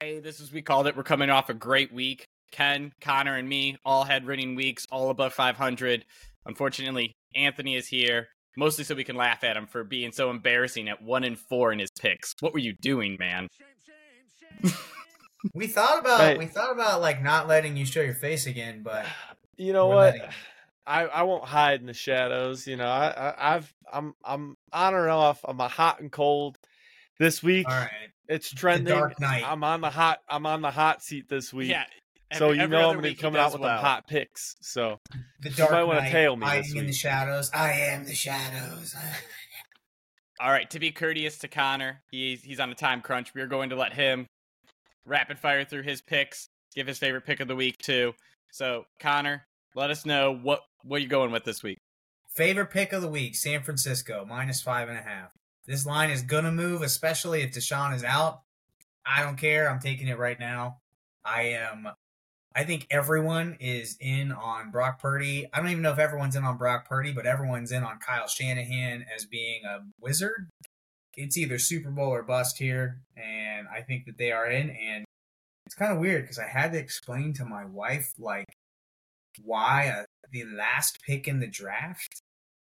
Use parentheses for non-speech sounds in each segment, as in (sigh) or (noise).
Hey, this is we called it. We're coming off a great week. Ken, Connor, and me all had winning weeks, all above 500. Unfortunately, Anthony is here mostly so we can laugh at him for being so embarrassing at one and four in his picks. What were you doing, man? we thought about right. we thought about like not letting you show your face again, but (sighs) you know what? I, I won't hide in the shadows. You know, I, I have I'm I'm on and off. I'm a hot and cold this week. All right. It's trending. I'm on the hot I'm on the hot seat this week. Yeah. So you know I'm gonna be coming out with well. hot picks. So (laughs) the dark you might want to tail me. Hiding in the shadows. I am the shadows. All right. To be courteous to Connor, he's he's on a time crunch. We're going to let him rapid fire through his picks. Give his favorite pick of the week too. So Connor, let us know what what you're going with this week. Favorite pick of the week: San Francisco minus five and a half. This line is gonna move, especially if Deshaun is out. I don't care. I'm taking it right now. I am I think everyone is in on Brock Purdy. I don't even know if everyone's in on Brock Purdy, but everyone's in on Kyle Shanahan as being a wizard. It's either Super Bowl or bust here, and I think that they are in. And it's kind of weird because I had to explain to my wife like why uh, the last pick in the draft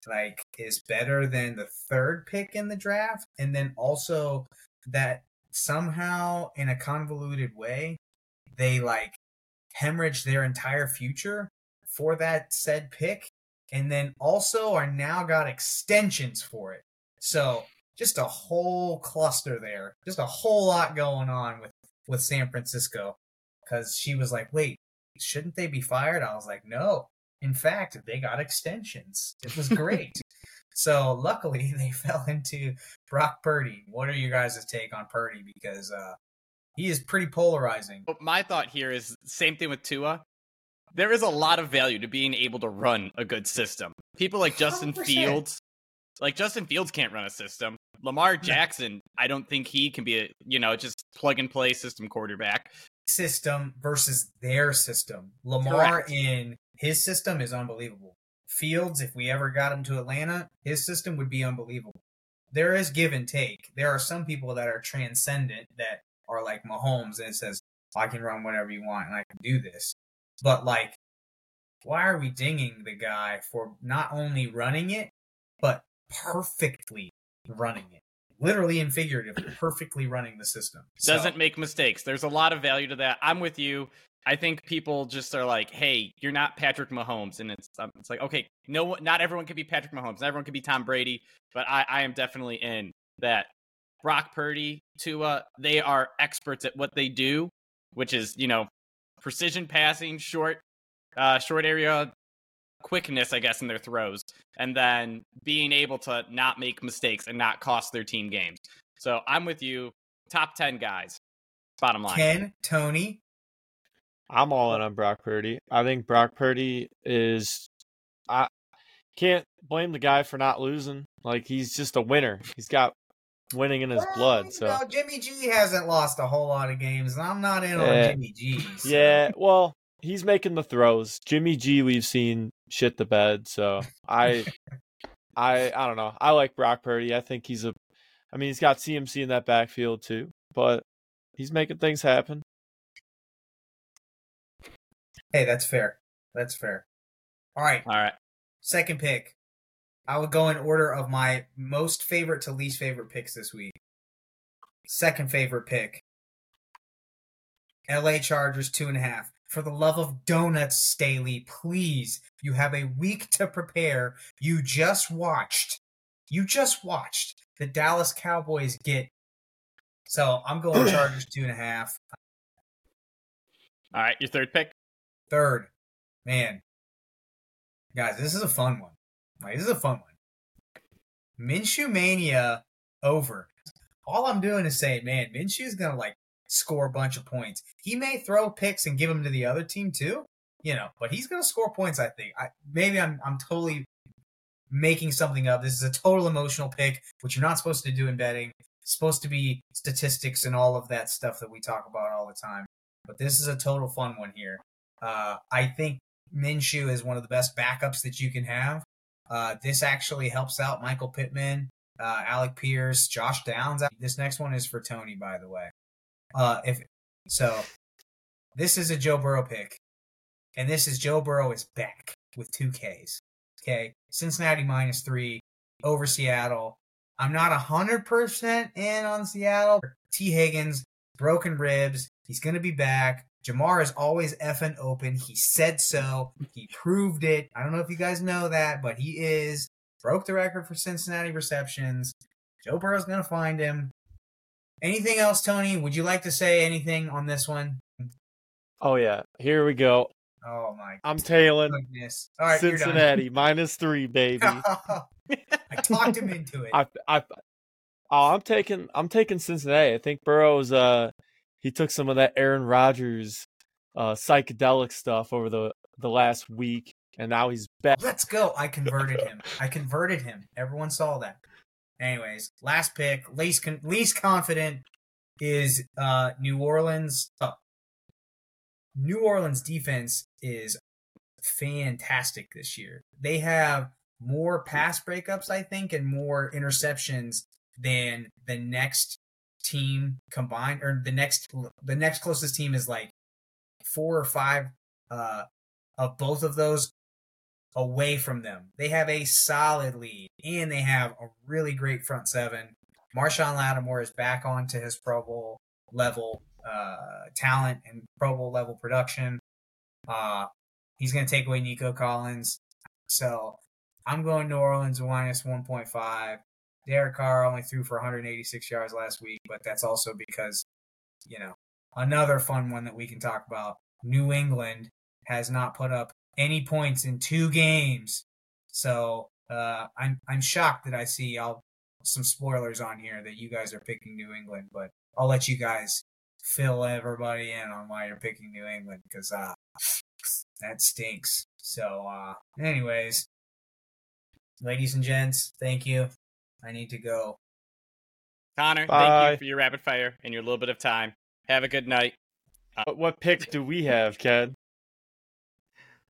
like is better than the third pick in the draft, and then also that somehow in a convoluted way they like hemorrhage their entire future for that said pick and then also are now got extensions for it. So just a whole cluster there, just a whole lot going on with with San Francisco. Because she was like, "Wait, shouldn't they be fired?" I was like, "No. In fact, they got extensions. It was great." So luckily, (laughs) they fell into Brock Purdy. What are you guys' take on Purdy? Because uh, he is pretty polarizing. My thought here is same thing with Tua. There is a lot of value to being able to run a good system. People like Justin (laughs) 100%. Fields, like Justin Fields can't run a system. Lamar Jackson, I don't think he can be a, you know, just plug and play system quarterback. System versus their system. Lamar Correct. in his system is unbelievable. Fields, if we ever got him to Atlanta, his system would be unbelievable. There is give and take. There are some people that are transcendent that are like Mahomes and says, I can run whatever you want and I can do this. But like, why are we dinging the guy for not only running it, but perfectly running it? Literally and figuratively, perfectly running the system. Doesn't so. make mistakes. There's a lot of value to that. I'm with you. I think people just are like, "Hey, you're not Patrick Mahomes," and it's um, it's like, okay, no, not everyone can be Patrick Mahomes. Not everyone can be Tom Brady, but I, I am definitely in that Brock Purdy, Tua, they are experts at what they do, which is, you know, precision passing, short, uh, short area quickness, I guess, in their throws, and then being able to not make mistakes and not cost their team games. So I'm with you. Top 10 guys. Bottom line. Ken, Tony. I'm all in on Brock Purdy. I think Brock Purdy is. I can't blame the guy for not losing. Like, he's just a winner. He's got winning in his well, blood. So know, Jimmy G hasn't lost a whole lot of games, and I'm not in on eh, Jimmy G. So. Yeah, well, he's making the throws. Jimmy G, we've seen shit the bed. So I, I, I don't know. I like Brock Purdy. I think he's a. I mean, he's got CMC in that backfield too, but he's making things happen. Hey, that's fair. That's fair. All right. All right. Second pick. I would go in order of my most favorite to least favorite picks this week. Second favorite pick. LA Chargers two and a half. For the love of donuts, Staley, please. You have a week to prepare. You just watched. You just watched the Dallas Cowboys get. So I'm going (clears throat) Chargers two and a half. All right, your third pick. Third, man, guys, this is a fun one. Like, this is a fun one. Minshew Mania over. All I'm doing is saying, man, Minshew's gonna like score a bunch of points. He may throw picks and give them to the other team too, you know, but he's gonna score points. I think. I, maybe I'm I'm totally making something up. This is a total emotional pick, which you're not supposed to do in betting. It's supposed to be statistics and all of that stuff that we talk about all the time. But this is a total fun one here. Uh, I think Minshew is one of the best backups that you can have. Uh, this actually helps out Michael Pittman, uh, Alec Pierce, Josh Downs. This next one is for Tony, by the way. Uh, if So this is a Joe Burrow pick, and this is Joe Burrow is back with two Ks. Okay, Cincinnati minus three over Seattle. I'm not hundred percent in on Seattle. Tee Higgins broken ribs. He's gonna be back. Ja'Marr is always effing open. He said so. He proved it. I don't know if you guys know that, but he is broke the record for Cincinnati receptions. Joe Burrow's gonna find him. Anything else, Tony? Would you like to say anything on this one? Oh yeah, here we go. Oh my I'm tailing goodness! All right, Cincinnati (laughs) minus three, baby. (laughs) I talked him into it. (laughs) I, I, oh, I'm taking, I'm taking Cincinnati. I think Burrow's, uh, he took some of that Aaron Rodgers, uh, psychedelic stuff over the the last week, and now he's back. Let's go! I converted him. I converted him. Everyone saw that. Anyways, last pick, least con- least confident is uh New Orleans. Oh. New Orleans defense is fantastic this year. They have more pass breakups, I think, and more interceptions than the next team combined, or the next the next closest team is like four or five uh, of both of those away from them. They have a solid lead, and they have a really great front seven. Marshon Lattimore is back onto his Pro Bowl level uh, talent and Pro Bowl level production. Uh, he's going to take away Nico Collins. So I'm going New Orleans minus 1.5. Derek Carr only threw for 186 yards last week, but that's also because, you know, another fun one that we can talk about. New England has not put up any points in two games. So uh, I'm I'm shocked that I see all some spoilers on here that you guys are picking New England, but I'll let you guys fill everybody in on why you're picking New England because uh, that stinks. So, uh, anyways, ladies and gents, thank you. I need to go. Connor, Bye. thank you for your rapid fire and your little bit of time. Have a good night. Uh, what pick do we have, Ken?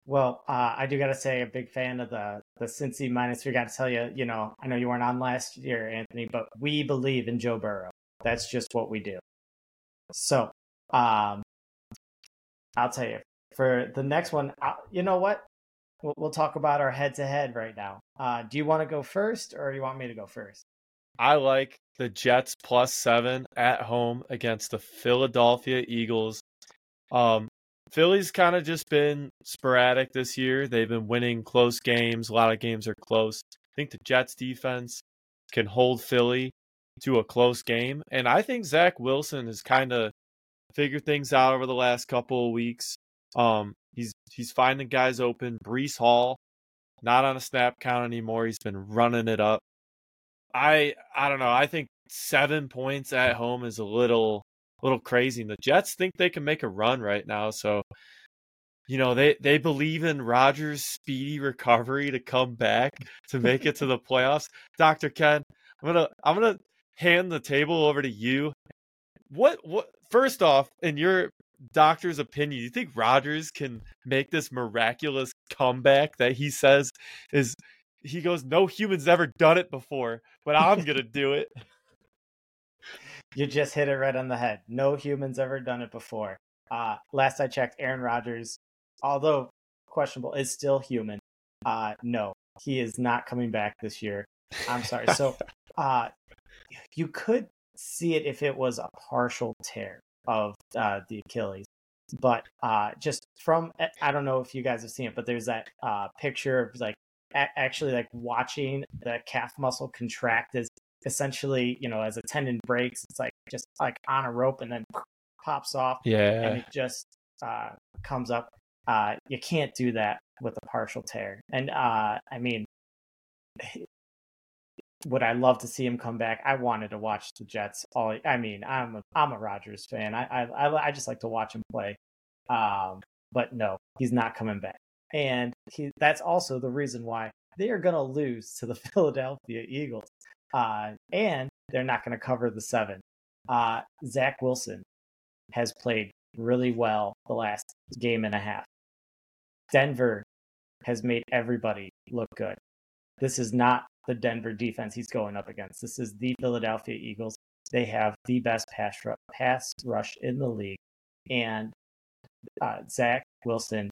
Well, uh, I do got to say, a big fan of the the Cincy minus We Got to tell you, you know, I know you weren't on last year, Anthony, but we believe in Joe Burrow. That's just what we do. So, um, I'll tell you for the next one. I, uh, you know what? We'll, we'll talk about our head to head right now. Uh, do you want to go first, or do you want me to go first? I like the Jets plus seven at home against the Philadelphia Eagles. Um, Philly's kind of just been sporadic this year. They've been winning close games. A lot of games are close. I think the Jets defense can hold Philly to a close game. And I think Zach Wilson has kind of figured things out over the last couple of weeks. Um, he's he's finding guys open. Breece Hall, not on a snap count anymore. He's been running it up. I I don't know. I think seven points at home is a little little crazy. And the Jets think they can make a run right now. So you know they they believe in Rodgers' speedy recovery to come back to make it to the playoffs. Doctor Ken, I'm gonna I'm gonna hand the table over to you. What what first off, in your doctor's opinion, you think Rodgers can make this miraculous comeback that he says is he goes, No human's ever done it before, but I'm gonna (laughs) do it. You just hit it right on the head. No human's ever done it before. Uh, last I checked, Aaron Rodgers, although questionable, is still human. Uh, no, he is not coming back this year. I'm sorry. So, (laughs) uh, you could see it if it was a partial tear of uh, the Achilles. But uh, just from, I don't know if you guys have seen it, but there's that uh, picture of like a- actually like watching the calf muscle contract as essentially, you know, as a tendon breaks, it's like just like on a rope and then pops off. Yeah. And it just uh, comes up. Uh, you can't do that with a partial tear. And uh, I mean, would I love to see him come back? I wanted to watch the Jets. All I mean, I'm a, I'm a Rodgers fan. I, I I just like to watch him play. Um, but no, he's not coming back, and he, that's also the reason why they are going to lose to the (laughs) Philadelphia Eagles, uh, and they're not going to cover the seven. Uh, Zach Wilson has played really well the last game and a half. Denver has made everybody look good. This is not the Denver defense he's going up against. This is the Philadelphia Eagles. They have the best pass, pass rush in the league. and uh, Zach Wilson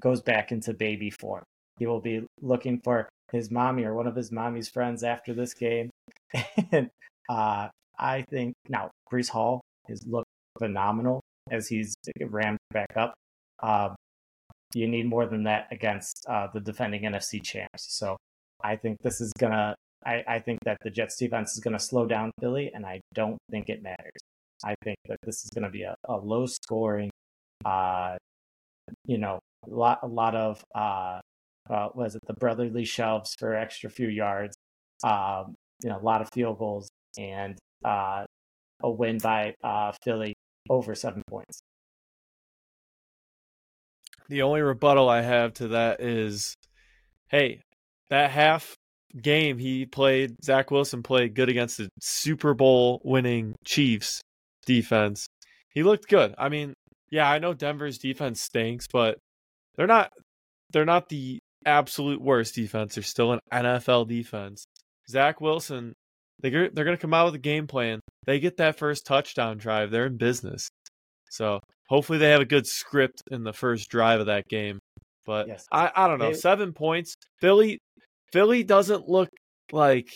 goes back into baby form. He will be looking for his mommy or one of his mommy's friends after this game. (laughs) and uh, I think now Breece Hall has looked phenomenal as he's ramped back up. Um, you need more than that against uh, the defending NFC champs. So I think this is gonna. I, I think that the Jets defense is gonna slow down Philly, and I don't think it matters. I think that this is gonna be a, a low scoring, uh, you know, a lot a lot of uh, uh, was it the brotherly shoves for extra few yards, um, you know, a lot of field goals and uh, a win by uh, Philly over seven points. The only rebuttal I have to that is, hey, that half game he played, Zach Wilson played good against the Super Bowl winning Chiefs defense. He looked good. I mean, yeah, I know Denver's defense stinks, but they're not they're not the absolute worst defense. They're still an NFL defense. Zach Wilson, they're they're gonna come out with a game plan. They get that first touchdown drive, they're in business. So hopefully they have a good script in the first drive of that game. But Yes. I, I don't know. They- Seven points. Philly Philly doesn't look like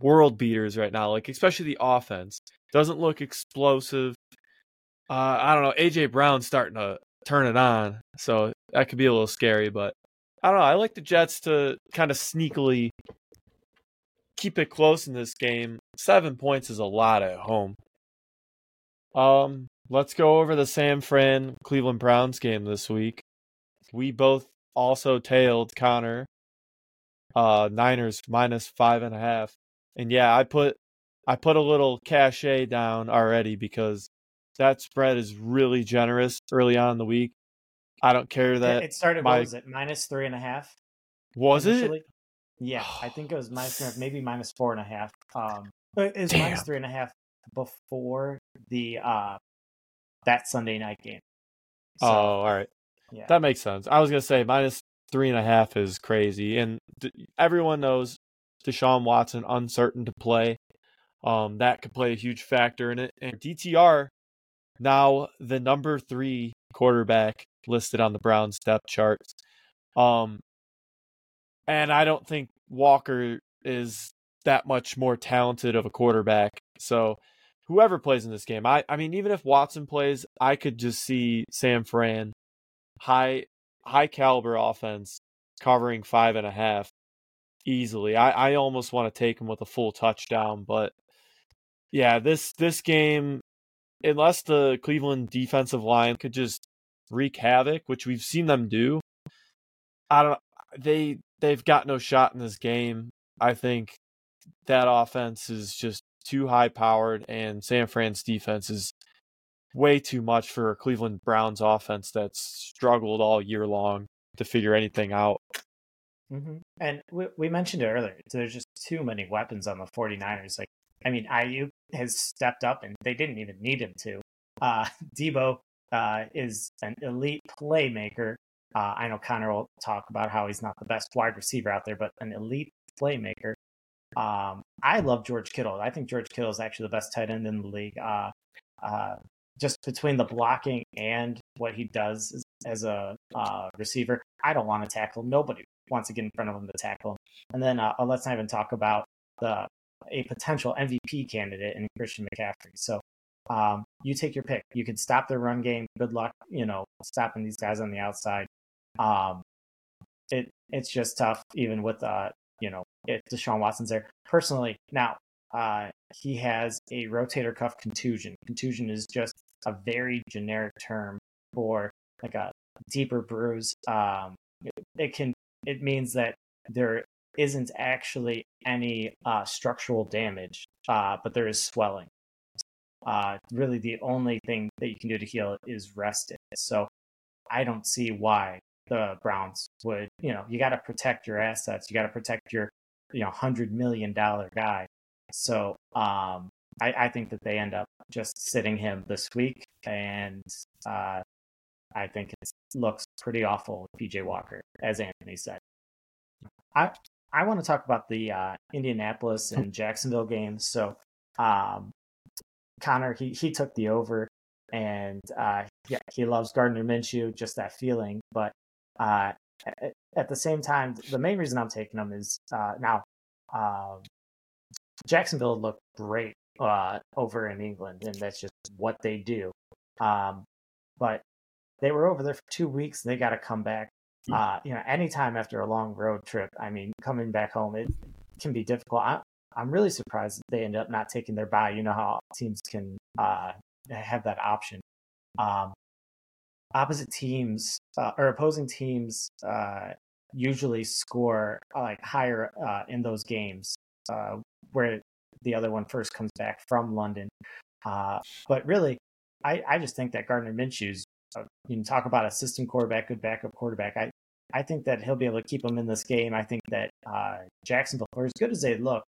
world beaters right now. Like especially the offense doesn't look explosive. Uh, I don't know. AJ Brown's starting to turn it on, so that could be a little scary. But I don't know. I like the Jets to kind of sneakily keep it close in this game. Seven points is a lot at home. Um, let's go over the San Fran Cleveland Browns game this week. We both also tailed Connor. Uh, Niners minus five and a half, and yeah, I put I put a little cachet down already because that spread is really generous early on in the week. I don't care that it started. my- What was it? Minus three and a half. was it. Yeah, I think it was minus three, and a half, maybe minus four and a half. Um, it was Damn. three and a half before the uh that Sunday night game. So, oh, all right. yeah. That makes sense. I was gonna say minus three and a half is crazy, and everyone knows Deshaun Watson uncertain to play. Um, that could play a huge factor in it. And DTR now the number three quarterback listed on the Browns depth charts. Um, and I don't think Walker is that much more talented of a quarterback. So whoever plays in this game, I I mean, even if Watson plays, I could just see San Fran high high caliber offense covering five and a half easily. I, I almost want to take him with a full touchdown, but yeah, this this game, unless the Cleveland defensive line could just wreak havoc, which we've seen them do, I don't they they've got no shot in this game. I think that offense is just too high powered and San Fran's defense is way too much for a Cleveland Browns offense that's struggled all year long to figure anything out. hmm And we, we mentioned it earlier. There's just too many weapons on the 49ers. Like, I mean, Aiyuk has stepped up, and they didn't even need him to. Uh, (laughs) Debo uh, is an elite playmaker. Uh, I know Connor will talk about how he's not the best wide receiver out there, but an elite playmaker. Um, I love George Kittle. I think George Kittle is actually the best tight end in the league. Uh, uh, just between the blocking and what he does as, a uh, receiver, I don't want to tackle him. Nobody wants to get in front of him to tackle him. And then uh, let's not even talk about the a potential MVP candidate in Christian McCaffrey. So um, you take your pick. You can stop their run game. Good luck, you know, stopping these guys on the outside. Um, it it's just tough, even with uh, you know, if Deshaun Watson's there. Personally, now uh, he has a rotator cuff contusion. Contusion is just a very generic term for like a deeper bruise. Um, it, can it means that there isn't actually any uh, structural damage, uh, but there is swelling. Uh, really, the only thing that you can do to heal it is rest it. So I don't see why the Browns would. You know, you got to protect your assets. You got to protect your, you know, hundred million dollar guy. So um, I, I think that they end up just sitting him this week, and uh, I think it looks pretty awful with PJ Walker, as Anthony said. I I want to talk about the uh, Indianapolis and (laughs) Jacksonville games. So, um, Connor he he took the over, and uh, yeah, he loves Gardner Minshew, just that feeling. But uh, at, at the same time, the main reason I'm taking him is uh, now um, Jacksonville looked great uh, over in England, and that's just what they do. Um, but they were over there for two weeks, and they got to come back. Uh, you know, anytime after a long road trip, I mean, coming back home, it can be difficult. I, I'm really surprised that they end up not taking their bye. You know how teams can uh, have that option. Um, opposite teams uh, or opposing teams uh, usually score like higher uh, in those games uh, where the other one first comes back from London. Uh, but really, I, I just think that Gardner Minshew's uh, you can talk about a system quarterback, good backup quarterback. I I think that he'll be able to keep them in this game. I think that Jacksonville, for as good as they look,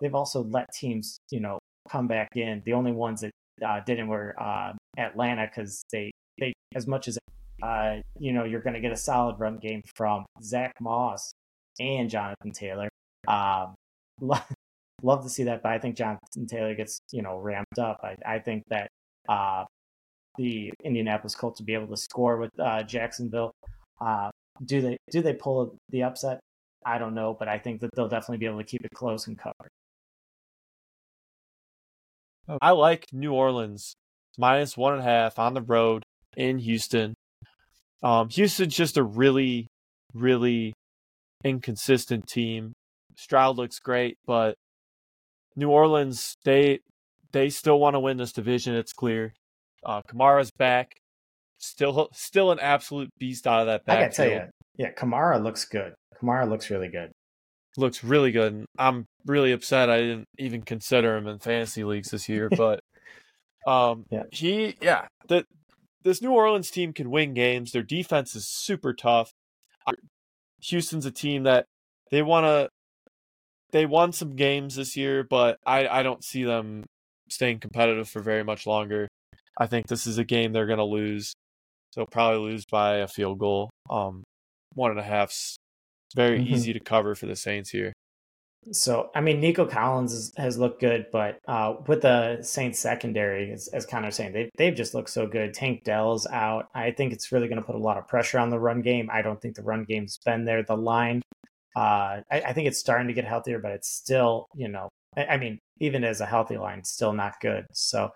they've also let teams, you know, come back in. The only ones that uh, didn't were uh, Atlanta because they they as much as uh, you know you're going to get a solid run game from Zach Moss and Jonathan Taylor. Um, (laughs) love to see that, but I think Jonathan Taylor gets you know ramped up. I, I think that uh, the Indianapolis Colts will be able to score with uh, Jacksonville. Uh, do they do they pull the upset? I don't know, but I think that they'll definitely be able to keep it close and cover. I like New Orleans minus one and a half on the road in Houston. Um, Houston's just a really, really inconsistent team. Stroud looks great, but New Orleans they they still want to win this division. It's clear. Uh, Kamara's back, still still an absolute beast out of that back. I gotta tell you, yeah, Kamara looks good. Kamara looks really good. Looks really good. And I'm really upset I didn't even consider him in fantasy leagues this year, (laughs) but um, yeah. he yeah the this New Orleans team can win games. Their defense is super tough. Houston's a team that they want to. They won some games this year, but I, I don't see them staying competitive for very much longer. I think this is a game they're going to lose. They'll probably lose by a field goal. Um, one and a half's very mm-hmm. easy to cover for the Saints here. So, I mean, Nico Collins is, has looked good, but uh, with the Saints secondary, as, as Connor saying, they, they've just looked so good. Tank Dell's out. I think it's really going to put a lot of pressure on the run game. I don't think the run game's been there. The line, uh, I, I, think it's starting to get healthier, but it's still, you know, I, I mean, even as a healthy line, still not good. So,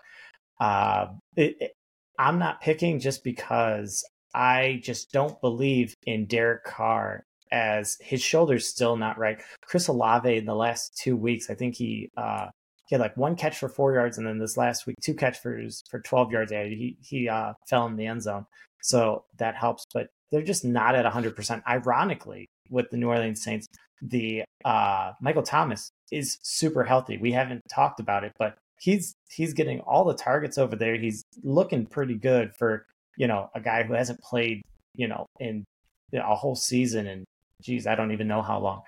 uh, it, it, I'm not picking just because I just don't believe in Derek Carr as his shoulder's still not right. Chris Olave in the last two weeks, I think he uh, he had like one catch for four yards, and then this last week two catch for for twelve yards. He he uh, fell in the end zone, so that helps. But they're just not at hundred percent. Ironically, with the New Orleans Saints, the uh, Michael Thomas is super healthy. We haven't talked about it, but he's he's getting all the targets over there. He's looking pretty good for you know a guy who hasn't played you know in a whole season and geez, I don't even know how long.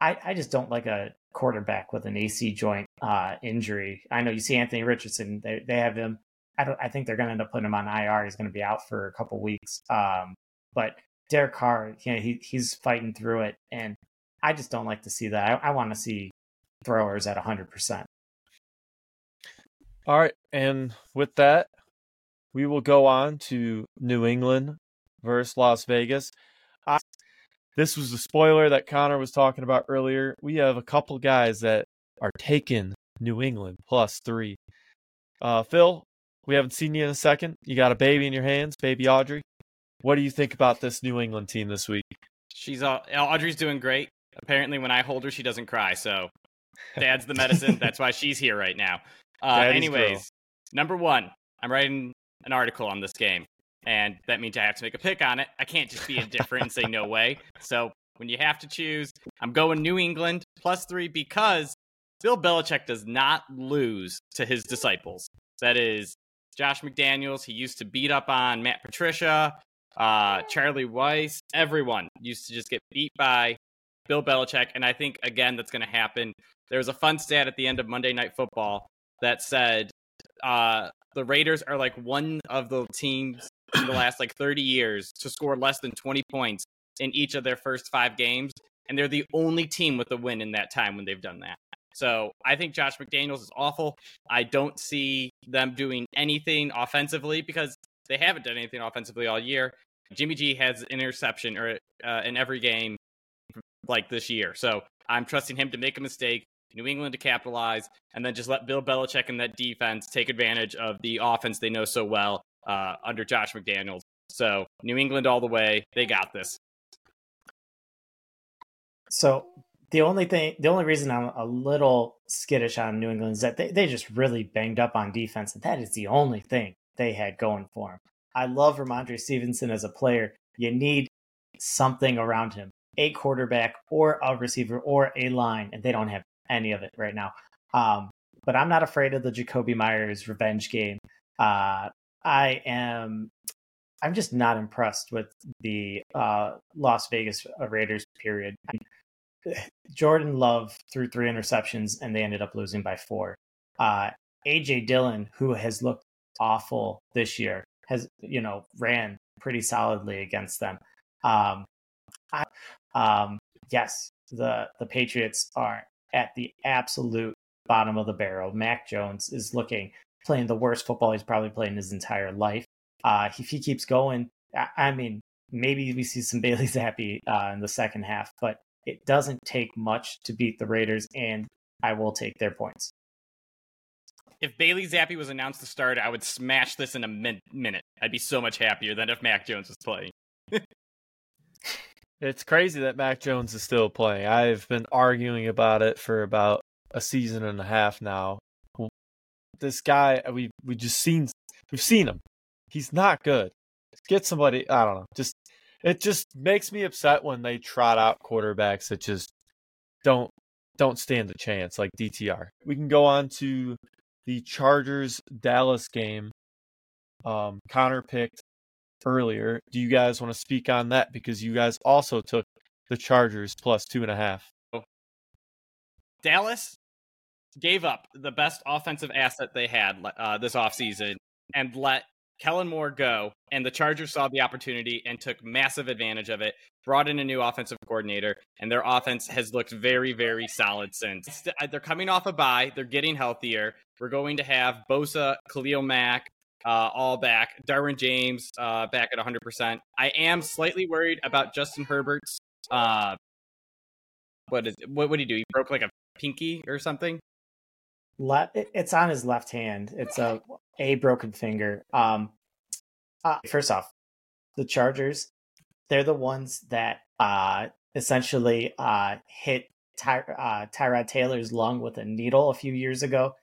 I, I just don't like a quarterback with an AC joint uh, injury. I know you see Anthony Richardson; they they have him. I don't. I think they're going to end up putting him on IR. He's going to be out for a couple weeks. Um, but Derek Carr, you know, he he's fighting through it, and I just don't like to see that. I, I want to see throwers at hundred percent. All right, and with that, we will go on to New England versus Las Vegas. I this was the spoiler that Connor was talking about earlier. We have a couple guys that are taking New England plus three. Uh, Phil, we haven't seen you in a second. You got a baby in your hands, baby Audrey. What do you think about this New England team this week? She's uh, Audrey's doing great. Apparently, when I hold her, she doesn't cry. So, dad's the medicine. (laughs) That's why she's here right now. Uh, anyways, girl. number one, I'm writing an article on this game and that means I have to make a pick on it. I can't just be indifferent and say no (laughs) way. So when you have to choose, I'm going New England plus three because Bill Belichick does not lose to his disciples. That is Josh McDaniels. He used to beat up on Matt Patricia, uh, Charlie Weiss, Everyone used to just get beat by Bill Belichick. And I think, again, that's going to happen. There was a fun stat at the end of Monday Night Football that said uh, the Raiders are like one of the teams in the last like 30 years to score less than 20 points in each of their first five games. And they're the only team with a win in that time when they've done that. So I think Josh McDaniels is awful. I don't see them doing anything offensively because They haven't done anything offensively all year. Jimmy G has an interception or uh, in every game like this year. So I'm trusting him to make a mistake, New England to capitalize, and then just let Bill Belichick and that defense take advantage of the offense they know so well uh, under Josh McDaniels. So New England all the way. They got this. So the only thing, the only reason I'm a little skittish on New England is that they, they just really banged up on defense, and that is the only thing they had going for them. I love Rhamondre Stevenson as a player. You need something around him, a quarterback or a receiver or a line, and they don't have any of it right now. Um, but I'm not afraid of the Jakobi Meyers revenge game. Uh, I am. I'm just not impressed with the uh, Las Vegas Raiders. Period. Jordan Love threw three interceptions, and they ended up losing by four. Uh, AJ Dillon, who has looked awful this year, has you know ran pretty solidly against them. Um, I, um, yes, the the Patriots are at the absolute bottom of the barrel. Mac Jones is looking playing the worst football he's probably played in his entire life. Uh, if he keeps going, I, I mean, maybe we see some (laughs) Bailey Zappe uh, in the second half, but it doesn't take much to beat the Raiders, and I will take their points. If Bailey Zappe was announced to start, I would smash this in a min- minute. I'd be so much happier than if Mac Jones was playing. (laughs) it's crazy that Mac Jones is still playing. I've been arguing about it for about a season and a half now. This guy, uh, we we just seen we've seen him. He's not good. Get somebody. I don't know. Just it just makes me upset when they trot out quarterbacks that just don't don't stand a chance like DTR. We can go on to the Chargers Dallas game. Um, Connor picked earlier. Do you guys want to speak on that because you guys also took the Chargers plus two and a half? Dallas gave up the best offensive asset they had uh, this offseason and let Kellen Moore go, and the Chargers saw the opportunity and took massive advantage of it, brought in a new offensive coordinator, and their offense has looked very, very solid since. Uh, they're coming off a bye, they're getting healthier. We're going to have Bosa, Khalil Mack, uh, all back, Derwin James uh, back at 100%. I am slightly worried about Justin Herbert's. Uh, what is what? What did he do? He broke like a pinky or something. Le- it's on his left hand. It's a a broken finger. Um, uh, first off, the Chargers, they're the ones that uh, essentially uh, hit Ty- uh, Tyrod Taylor's lung with a needle a few years ago.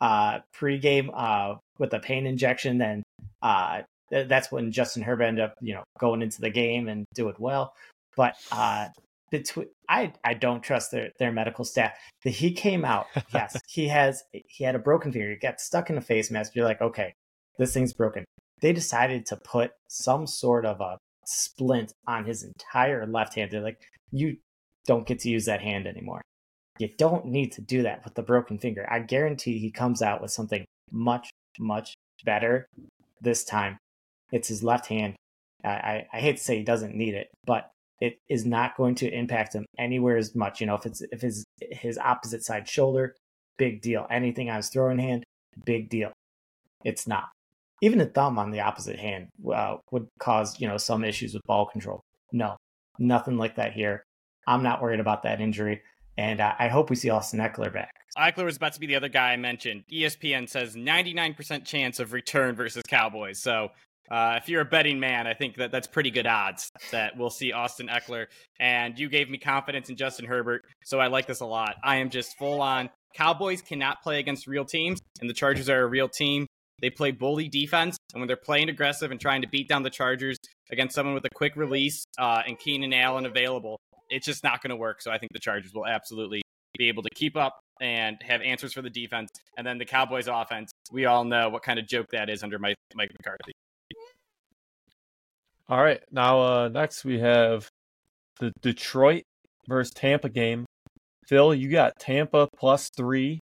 Uh, pre-game uh, with a pain injection, then uh, th- that's when Justin Herbert ended up, you know, going into the game and doing well. But uh, between I I don't trust their their medical staff. That he came out, (laughs) yes, he has he had a broken finger. He got stuck in a face mask. You're like, okay, this thing's broken. They decided to put some sort of a splint on his entire left hand. They're like, you don't get to use that hand anymore. You don't need to do that with the broken finger. I guarantee he comes out with something much, much better this time. It's his left hand. I, I, I hate to say he doesn't need it, but it is not going to impact him anywhere as much. You know, if it's if his his opposite side shoulder, big deal. Anything on his throwing hand, big deal. It's not. Even a thumb on the opposite hand uh, would cause you know some issues with ball control. No, nothing like that here. I'm not worried about that injury, and uh, I hope we see Austin Ekeler back. Ekeler was about to be the other guy I mentioned. ESPN says 99% chance of return versus Cowboys. So uh, if you're a betting man, I think that that's pretty good odds that we'll see Austin Ekeler. And you gave me confidence in Justin Herbert, so I like this a lot. I am just full on. Cowboys cannot play against real teams, and the Chargers are a real team. They play bully defense, and when they're playing aggressive and trying to beat down the Chargers against someone with a quick release uh, and Keenan Allen available, it's just not going to work. So I think the Chargers will absolutely be able to keep up and have answers for the defense. And then the Cowboys offense, we all know what kind of joke that is under Mike, Mike McCarthy. All right. Now, uh, next we have the Detroit versus Tampa game. Phil, you got Tampa plus three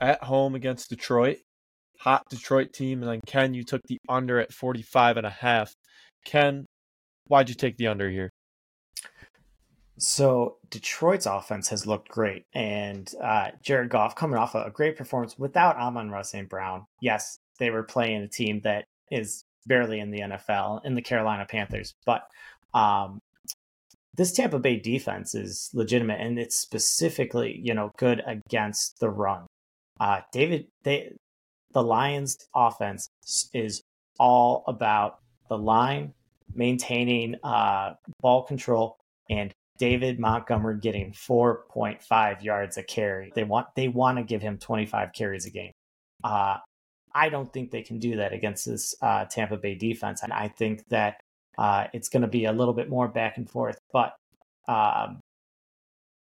at home against Detroit. Hot Detroit team. And then Ken, you took the under at 45 and a half. Ken, why'd you take the under here? So Detroit's offense has looked great, and uh, Jared Goff coming off a great performance without Amon-Ra St. Brown. Yes, they were playing a team that is barely in the NFL in the Carolina Panthers. But um, this Tampa Bay defense is legitimate, and it's specifically you know good against the run. Uh, David, they, the Lions' offense is all about the line maintaining uh, ball control and David Montgomery getting 4.5 yards a carry. They want they want to give him 25 carries a game. Uh, I don't think they can do that against this uh, Tampa Bay defense, and I think that uh, it's going to be a little bit more back and forth. But um,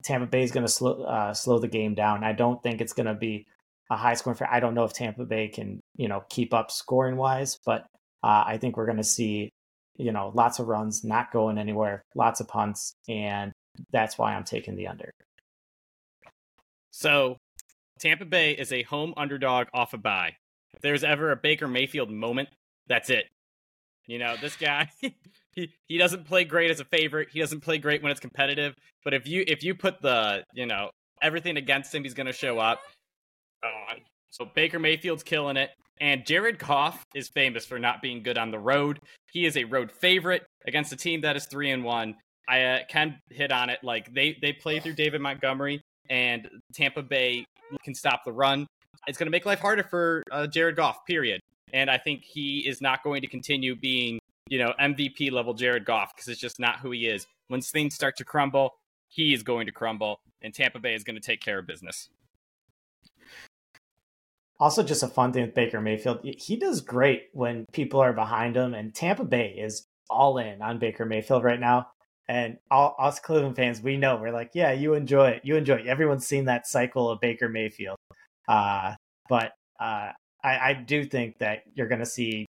Tampa Bay is going to slow uh, slow the game down. I don't think it's going to be a high scoring. I don't know if Tampa Bay can you know keep up scoring wise, but uh, I think we're going to see you know lots of runs, not going anywhere, lots of punts, and that's why I'm taking the under. So Tampa Bay is a home underdog off a bye. If there's ever a Baker Mayfield moment, that's it. You know, this guy (laughs) he he doesn't play great as a favorite. He doesn't play great when it's competitive. But if you if you put the you know everything against him, he's going to show up. Uh, so Baker Mayfield's killing it, and Jared Goff is famous for not being good on the road. He is a road favorite against a team that is three and one. I uh, can hit on it. Like they they play through David Montgomery, and Tampa Bay can stop the run. It's going to make life harder for uh, Jared Goff. Period. And I think he is not going to continue being you know, MVP level Jared Goff because it's just not who he is. Once things start to crumble, he is going to crumble, and Tampa Bay is going to take care of business. Also, just a fun thing with Baker Mayfield, he does great when people are behind him, and Tampa Bay is all in on Baker Mayfield right now. And all us Cleveland fans, we know we're like, yeah, you enjoy it, you enjoy it. Everyone's seen that cycle of Baker Mayfield, uh, but uh, I, I do think that you're going to see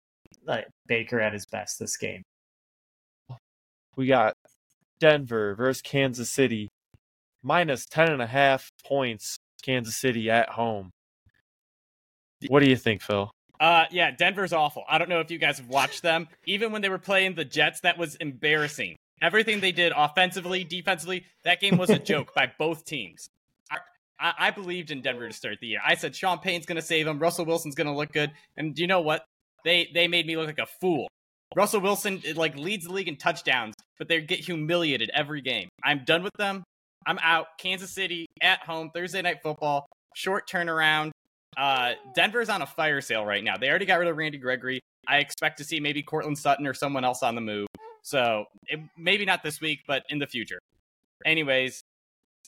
like Baker at his best this game. We got Denver versus Kansas City, minus ten and a half points. Kansas City at home. What do you think, Phil? Uh, yeah, Denver's awful. I don't know if you guys have watched them. Even when they were playing the Jets, that was embarrassing. Everything they did offensively, defensively, that game was a joke by both teams. I, I, believed in Denver to start the year. I said Sean Payton's going to save them. Russell Wilson's going to look good. And you know what? they they made me look like a fool. Russell Wilson like leads the league in touchdowns, but they get humiliated every game. I'm done with them. I'm out. Kansas City at home Thursday night football. Short turnaround. Uh, Denver's on a fire sale right now. They already got rid of Randy Gregory. I expect to see maybe Courtland Sutton or someone else on the move. So it, maybe not this week, but in the future. Anyways,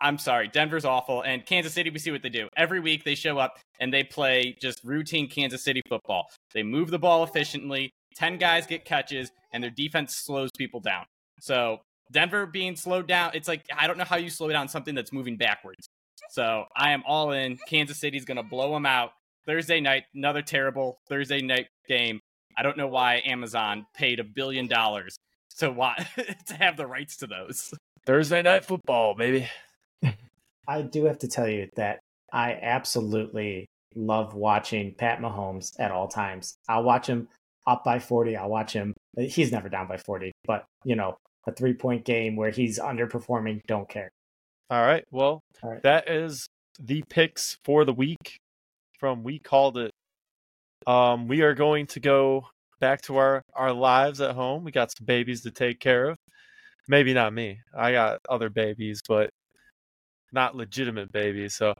I'm sorry, Denver's awful, and Kansas City. We see what they do every week. They show up and they play just routine Kansas City football. They move the ball efficiently. Ten guys get catches, and their defense slows people down. So Denver being slowed down, it's like I don't know how you slow down something that's moving backwards. So I am all in. Kansas City's going to blow them out Thursday night. Another terrible Thursday night game. I don't know why Amazon paid a billion dollars to why (laughs) to have the rights to those. Thursday night football, baby. I do have to tell you that I absolutely love watching Pat Mahomes at all times. I'll watch him up by 40. I'll watch him. He's never down by 40, but you know, a three point game where he's underperforming, don't care. All right. Well, all right. that is the picks for the week from We Called It. Um, we are going to go back to our, our lives at home. We got some babies to take care of. Maybe not me. I got other babies, but not legitimate babies. So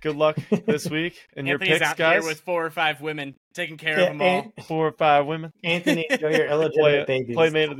good luck this (laughs) week and your picks, out guys. Here with four or five women taking care yeah, of them all. Four or five women. (laughs) Anthony, enjoy your (laughs) illegitimate play, babies. Play man of the